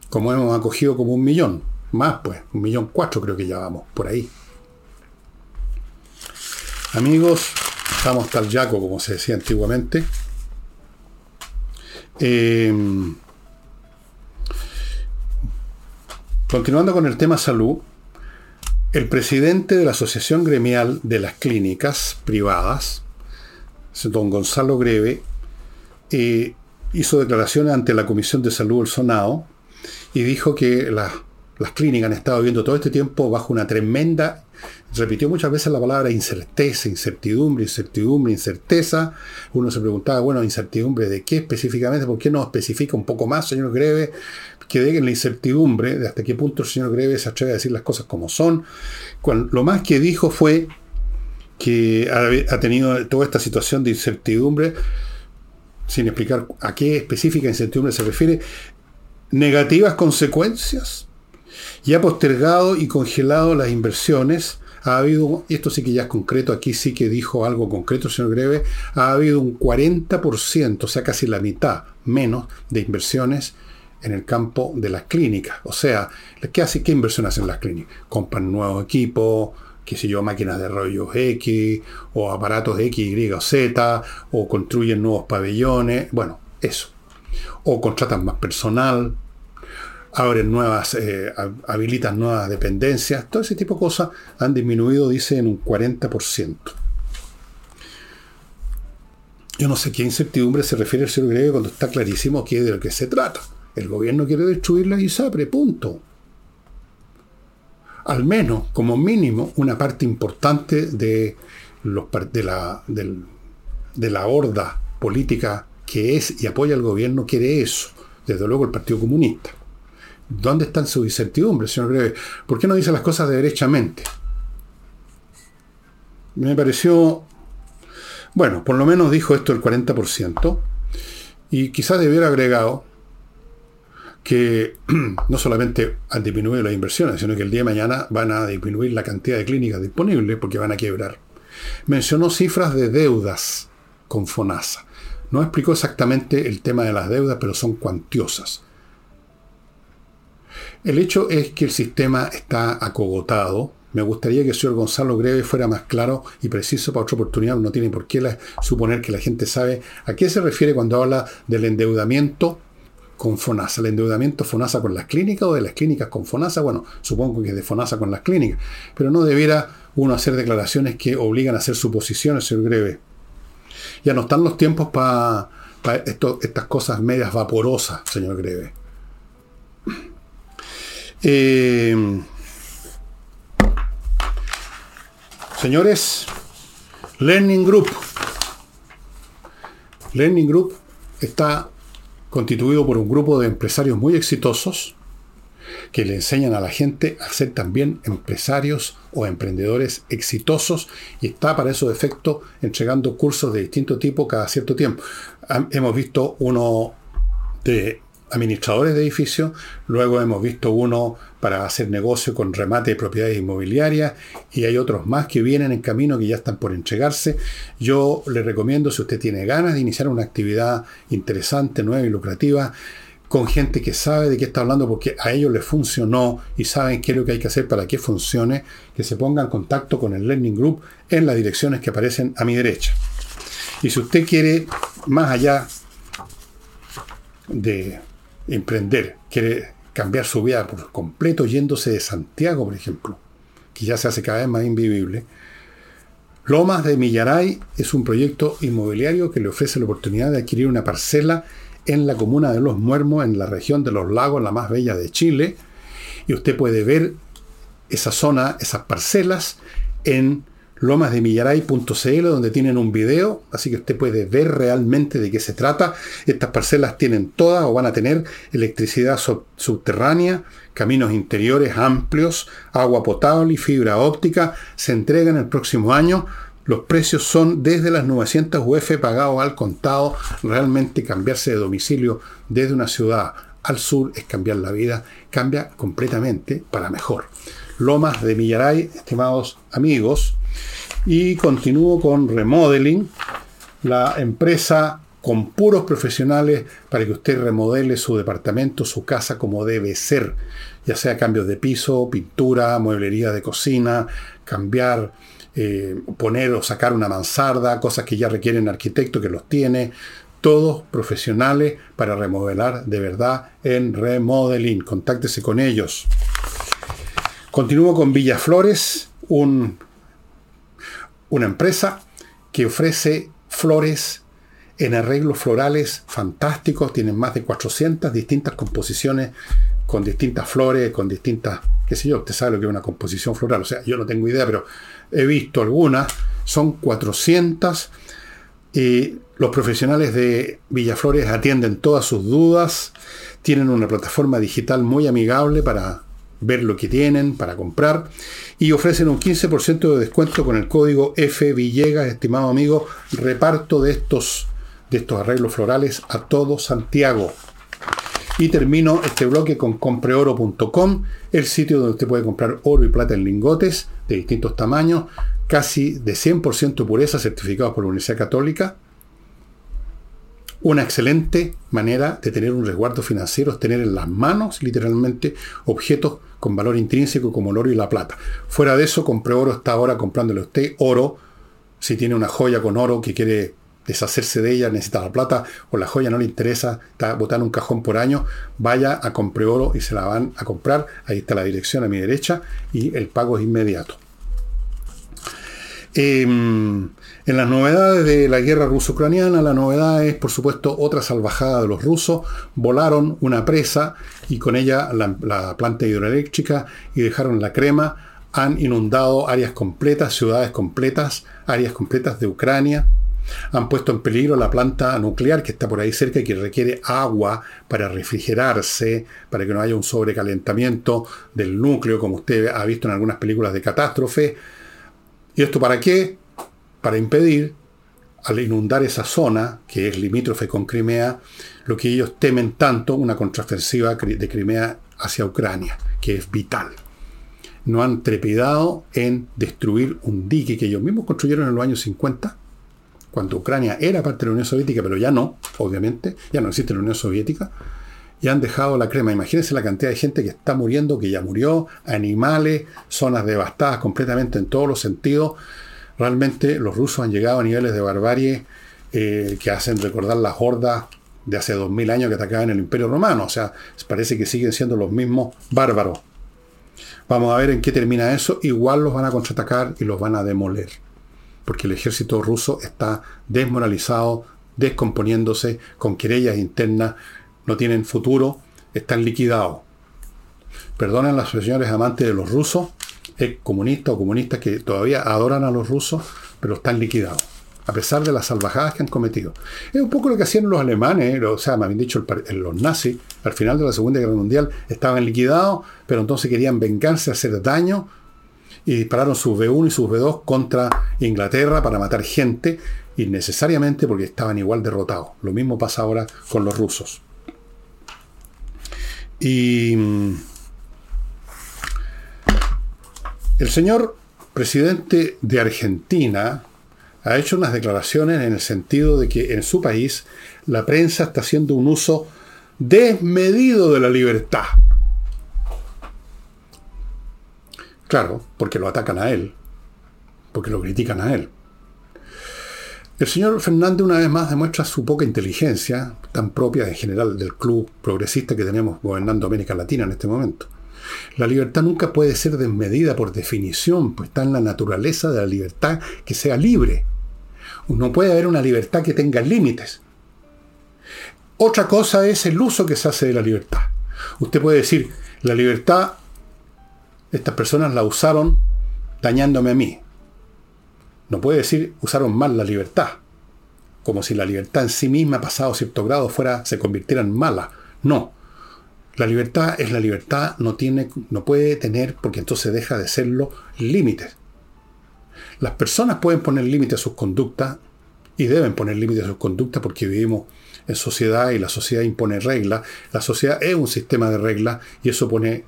como hemos acogido como un millón, más pues, un millón cuatro creo que ya vamos, por ahí. Amigos, estamos tal yaco, como se decía antiguamente. Em, continuando con el tema salud, el presidente de la Asociación Gremial de las Clínicas Privadas, don Gonzalo Greve, eh, hizo declaraciones ante la Comisión de Salud del Sonado y dijo que las clínicas han estado viviendo todo este tiempo bajo una tremenda repitió muchas veces la palabra incerteza, incertidumbre, incertidumbre, incerteza. Uno se preguntaba, bueno, incertidumbre de qué específicamente, ¿por qué no especifica un poco más, señor Greve? Que en la incertidumbre de hasta qué punto el señor Greve se atreve a decir las cosas como son. lo más que dijo fue que ha, tenido toda esta situación de incertidumbre, sin explicar a qué específica incertidumbre se refiere, negativas consecuencias y ha postergado y congelado las inversiones ha habido, y esto sí que ya es concreto, aquí sí que dijo algo concreto, señor Greve, ha habido un 40%, o sea, casi la mitad menos de inversiones en el campo de las clínicas. O sea, ¿qué, hace, qué inversión hacen las clínicas? Compran nuevos equipos, qué sé yo, máquinas de rollos X, o aparatos X, Y o Z, o construyen nuevos pabellones, bueno, eso. O contratan más personal, abren nuevas, eh, habilitan nuevas dependencias, todo ese tipo de cosas han disminuido, dice, en un 40%. Yo no sé qué incertidumbre se refiere el señor Greve cuando está clarísimo que de lo que se trata. El gobierno quiere destruir la ISAPRE, punto. Al menos, como mínimo, una parte importante de, los, de, la, de la horda política que es y apoya al gobierno quiere eso. Desde luego el Partido Comunista. ¿Dónde están sus incertidumbres, señor Greve? ¿Por qué no dice las cosas derechamente? Me pareció, bueno, por lo menos dijo esto el 40%, y quizás debiera agregado que <clears throat> no solamente han disminuido las inversiones, sino que el día de mañana van a disminuir la cantidad de clínicas disponibles porque van a quebrar. Mencionó cifras de deudas con FONASA. No explicó exactamente el tema de las deudas, pero son cuantiosas. El hecho es que el sistema está acogotado. Me gustaría que el señor Gonzalo Greve fuera más claro y preciso para otra oportunidad. No tiene por qué suponer que la gente sabe a qué se refiere cuando habla del endeudamiento con FONASA. ¿El endeudamiento FONASA con las clínicas o de las clínicas con FONASA? Bueno, supongo que es de FONASA con las clínicas. Pero no debiera uno hacer declaraciones que obligan a hacer suposiciones, señor Greve. Ya no están los tiempos para estas cosas medias vaporosas, señor Greve. Eh, señores, Learning Group. Learning Group está constituido por un grupo de empresarios muy exitosos que le enseñan a la gente a ser también empresarios o emprendedores exitosos y está para esos efectos entregando cursos de distinto tipo cada cierto tiempo. Hemos visto uno de administradores de edificios, luego hemos visto uno para hacer negocio con remate de propiedades inmobiliarias y hay otros más que vienen en camino que ya están por entregarse. Yo le recomiendo, si usted tiene ganas de iniciar una actividad interesante, nueva y lucrativa, con gente que sabe de qué está hablando porque a ellos les funcionó y saben qué es lo que hay que hacer para que funcione, que se ponga en contacto con el Learning Group en las direcciones que aparecen a mi derecha. Y si usted quiere más allá de emprender, quiere cambiar su vida por completo yéndose de Santiago, por ejemplo, que ya se hace cada vez más invivible. Lomas de Millaray es un proyecto inmobiliario que le ofrece la oportunidad de adquirir una parcela en la comuna de Los Muermos, en la región de los lagos, la más bella de Chile. Y usted puede ver esa zona, esas parcelas, en lomasdemillaray.cl, donde tienen un video, así que usted puede ver realmente de qué se trata. Estas parcelas tienen todas o van a tener electricidad subterránea, caminos interiores amplios, agua potable y fibra óptica. Se entregan el próximo año. Los precios son desde las 900 UF pagados al contado. Realmente cambiarse de domicilio desde una ciudad al sur es cambiar la vida. Cambia completamente para mejor. Lomas de Millaray, estimados amigos, y continúo con Remodeling, la empresa con puros profesionales para que usted remodele su departamento, su casa como debe ser, ya sea cambios de piso, pintura, mueblería de cocina, cambiar, eh, poner o sacar una mansarda, cosas que ya requieren arquitecto que los tiene, todos profesionales para remodelar de verdad en Remodeling. Contáctese con ellos. Continúo con Villaflores, un una empresa que ofrece flores en arreglos florales fantásticos, tienen más de 400 distintas composiciones con distintas flores, con distintas, qué sé yo, usted sabe lo que es una composición floral, o sea, yo no tengo idea, pero he visto algunas, son 400 y los profesionales de Villaflores atienden todas sus dudas, tienen una plataforma digital muy amigable para ver lo que tienen, para comprar y ofrecen un 15% de descuento con el código F Villegas, estimado amigo, reparto de estos, de estos arreglos florales a todo Santiago. Y termino este bloque con compreoro.com, el sitio donde usted puede comprar oro y plata en lingotes de distintos tamaños, casi de 100% pureza, certificados por la Universidad Católica. Una excelente manera de tener un resguardo financiero es tener en las manos, literalmente, objetos con valor intrínseco como el oro y la plata. Fuera de eso, compre oro, está ahora comprándole a usted oro. Si tiene una joya con oro que quiere deshacerse de ella, necesita la plata, o la joya no le interesa, está botando un cajón por año, vaya a compre oro y se la van a comprar. Ahí está la dirección a mi derecha y el pago es inmediato. Em, en las novedades de la guerra ruso-ucraniana, la novedad es, por supuesto, otra salvajada de los rusos. Volaron una presa y con ella la, planta hidroeléctrica y dejaron la crema. Han inundado áreas completas, ciudades completas, áreas completas de Ucrania. Han puesto en peligro la planta nuclear que está por ahí cerca y que requiere agua para refrigerarse, para que no haya un sobrecalentamiento del núcleo, como usted ha visto en algunas películas de catástrofe. ¿Y esto para qué? Para impedir, al inundar esa zona, que es limítrofe con Crimea, lo que ellos temen tanto, una contraofensiva de Crimea hacia Ucrania, que es vital. No han trepidado en destruir un dique que ellos mismos construyeron en los años 50, cuando Ucrania era parte de la Unión Soviética, pero ya no, obviamente, ya no existe la Unión Soviética, y han dejado la crema. Imagínense la cantidad de gente que está muriendo, que ya murió, animales, zonas devastadas completamente en todos los sentidos, Realmente los rusos han llegado a niveles de barbarie eh, que hacen recordar las hordas de hace 2000 años que atacaban el Imperio Romano. O sea, parece que siguen siendo los mismos bárbaros. Vamos a ver en qué termina eso. Igual los van a contraatacar y los van a demoler. Porque el ejército ruso está desmoralizado, descomponiéndose, con querellas internas, no tienen futuro, están liquidados. Perdonen las señores amantes de los rusos, comunistas o comunistas que todavía adoran a los rusos, pero están liquidados, a pesar de las salvajadas que han cometido. Es un poco lo que hacían los alemanes, o sea, me habían dicho los nazis, al final de la Segunda Guerra Mundial estaban liquidados, pero entonces querían vengarse, hacer daño, y dispararon sus B1 y sus B2 contra Inglaterra para matar gente, innecesariamente porque estaban igual derrotados. Lo mismo pasa ahora con los rusos. Y el señor presidente de Argentina ha hecho unas declaraciones en el sentido de que en su país la prensa está haciendo un uso desmedido de la libertad. Claro, porque lo atacan a él, porque lo critican a él. El señor Fernández una vez más demuestra su poca inteligencia, tan propia en general del club progresista que tenemos gobernando América Latina en este momento. La libertad nunca puede ser desmedida por definición, pues está en la naturaleza de la libertad que sea libre. No puede haber una libertad que tenga límites. Otra cosa es el uso que se hace de la libertad. Usted puede decir, la libertad, estas personas la usaron dañándome a mí. No puede decir, usaron mal la libertad. Como si la libertad en sí misma, pasado cierto grado, fuera, se convirtiera en mala. No. La libertad es la libertad, no, tiene, no puede tener, porque entonces deja de serlo, límites. Las personas pueden poner límites a sus conductas y deben poner límites a sus conductas porque vivimos en sociedad y la sociedad impone reglas. La sociedad es un sistema de reglas y eso pone,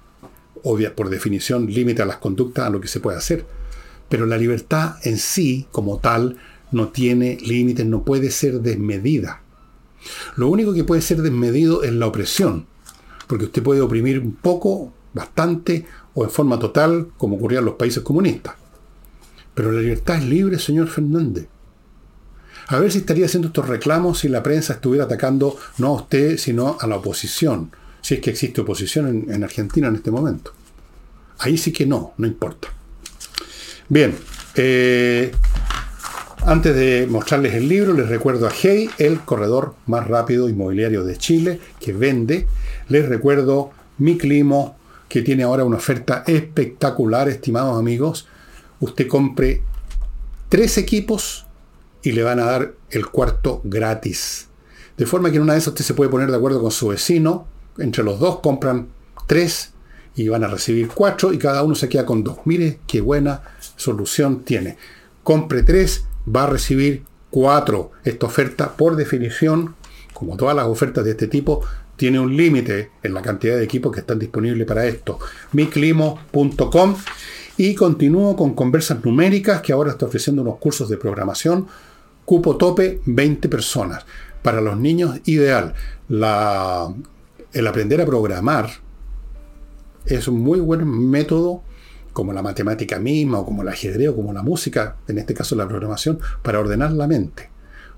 obvia, por definición, límite a las conductas, a lo que se puede hacer. Pero la libertad en sí, como tal, no tiene límites, no puede ser desmedida. Lo único que puede ser desmedido es la opresión porque usted puede oprimir un poco, bastante o en forma total, como ocurría en los países comunistas. Pero la libertad es libre, señor Fernández. A ver si estaría haciendo estos reclamos si la prensa estuviera atacando no a usted, sino a la oposición, si es que existe oposición en, Argentina en este momento. Ahí sí que no, no importa. Bien, eh, antes de mostrarles el libro, les recuerdo a Hey, el corredor más rápido inmobiliario de Chile, que vende les recuerdo mi climo, que tiene ahora una oferta espectacular, estimados amigos. Usted compre tres equipos y le van a dar el cuarto gratis. De forma que en una de esas usted se puede poner de acuerdo con su vecino. Entre los dos compran tres y van a recibir cuatro y cada uno se queda con dos. Mire qué buena solución tiene. Compre tres, va a recibir cuatro. Esta oferta, por definición, como todas las ofertas de este tipo, tiene un límite en la cantidad de equipos que están disponibles para esto. miclimo.com y continúo con conversas numéricas que ahora está ofreciendo unos cursos de programación. Cupo tope 20 personas. Para los niños ideal. El aprender a programar es un muy buen método como la matemática misma o como el ajedrez o como la música, en este caso la programación, para ordenar la mente.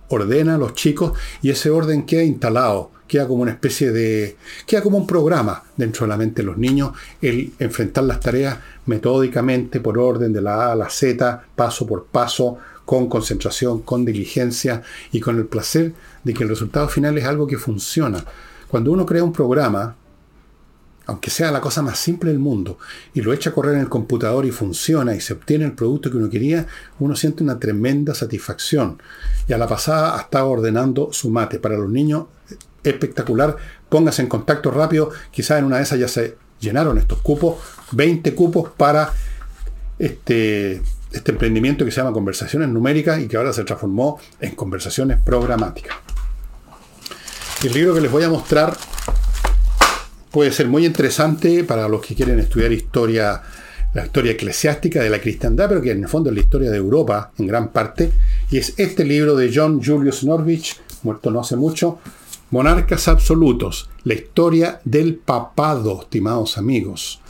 Ordena a los chicos y ese orden queda instalado queda como una especie de, queda como un programa dentro de la mente de los niños, el enfrentar las tareas metódicamente, por orden de la A a la Z, paso por paso, con concentración, con diligencia y con el placer de que el resultado final es algo que funciona. Cuando uno crea un programa, aunque sea la cosa más simple del mundo, y lo echa a correr en el computador y funciona y se obtiene el producto que uno quería, uno siente una tremenda satisfacción. Y a la pasada estado ordenando su mate. Para los niños espectacular. Póngase en contacto rápido. Quizás en una de esas ya se llenaron estos cupos. 20 cupos para este, este emprendimiento que se llama Conversaciones Numéricas y que ahora se transformó en Conversaciones Programáticas. El libro que les voy a mostrar puede ser muy interesante para los que quieren estudiar historia, la historia eclesiástica de la cristiandad, pero que en el fondo es la historia de Europa en gran parte. Y es este libro de John Julius Norwich, muerto no hace mucho, Monarcas absolutos, la historia del papado, estimados amigos.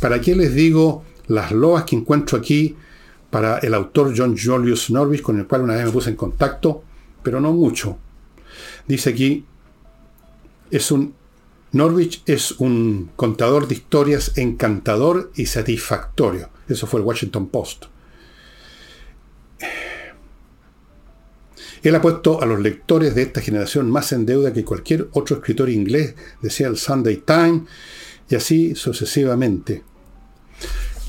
¿Para qué les digo las loas que encuentro aquí para el autor John Julius Norwich, con el cual una vez me puse en contacto, pero no mucho? Dice aquí, es un Norwich es un contador de historias encantador y satisfactorio. Eso fue el Washington Post. Él ha puesto a los lectores de esta generación más en deuda que cualquier otro escritor inglés, decía el Sunday Times, y así sucesivamente.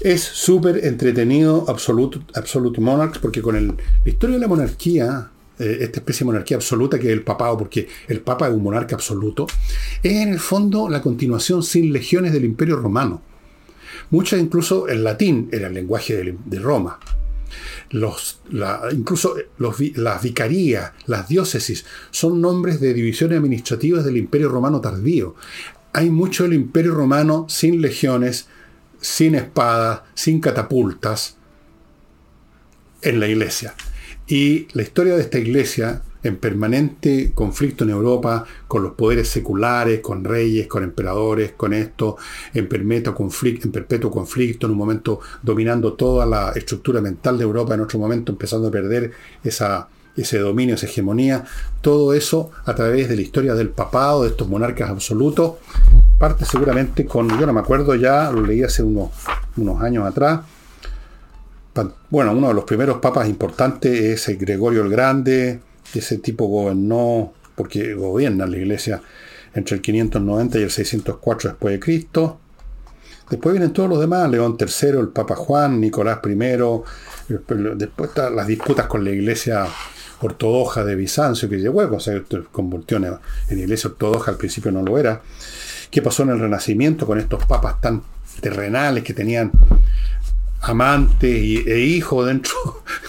Es súper entretenido Absolute, Absolute Monarchs, porque con el, la historia de la monarquía, eh, esta especie de monarquía absoluta que es el papado, porque el papa es un monarca absoluto, es en el fondo la continuación sin legiones del imperio romano. Muchas incluso el latín era el lenguaje de Roma los, incluso las vicarías, las diócesis, son nombres de divisiones administrativas del Imperio Romano tardío. Hay mucho del Imperio Romano sin legiones, sin espadas, sin catapultas en la iglesia. Y la historia de esta iglesia en permanente conflicto en Europa con los poderes seculares, con reyes, con emperadores, con esto, en perpetuo conflicto, en, perpetuo conflicto, en un momento dominando toda la estructura mental de Europa, en otro momento empezando a perder esa, ese dominio, esa hegemonía, todo eso a través de la historia del papado, de estos monarcas absolutos, parte seguramente con, yo no me acuerdo ya, lo leí hace unos, unos años atrás. Bueno, uno de los primeros papas importantes es Gregorio el Grande, ese tipo gobernó, porque gobierna la iglesia entre el 590 y el 604 después de Cristo. Después vienen todos los demás, León III, el Papa Juan, Nicolás I, después están las disputas con la iglesia ortodoxa de Bizancio, que llegó a se convirtió en, en iglesia ortodoxa, al principio no lo era. ¿Qué pasó en el Renacimiento con estos papas tan terrenales que tenían amantes e hijos dentro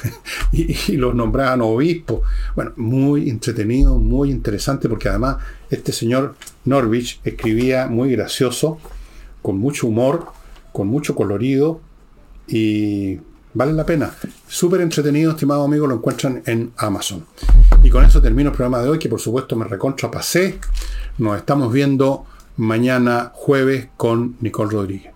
<laughs> y, los nombraban obispos? Bueno, muy entretenido, muy interesante, porque además este señor Norwich escribía muy gracioso, con mucho humor, con mucho colorido y Vale la pena. Súper entretenido, estimado amigo, lo encuentran en Amazon. Y con eso termino el programa de hoy, que por supuesto me recontra pasé. Nos estamos viendo mañana jueves con Nicole Rodríguez.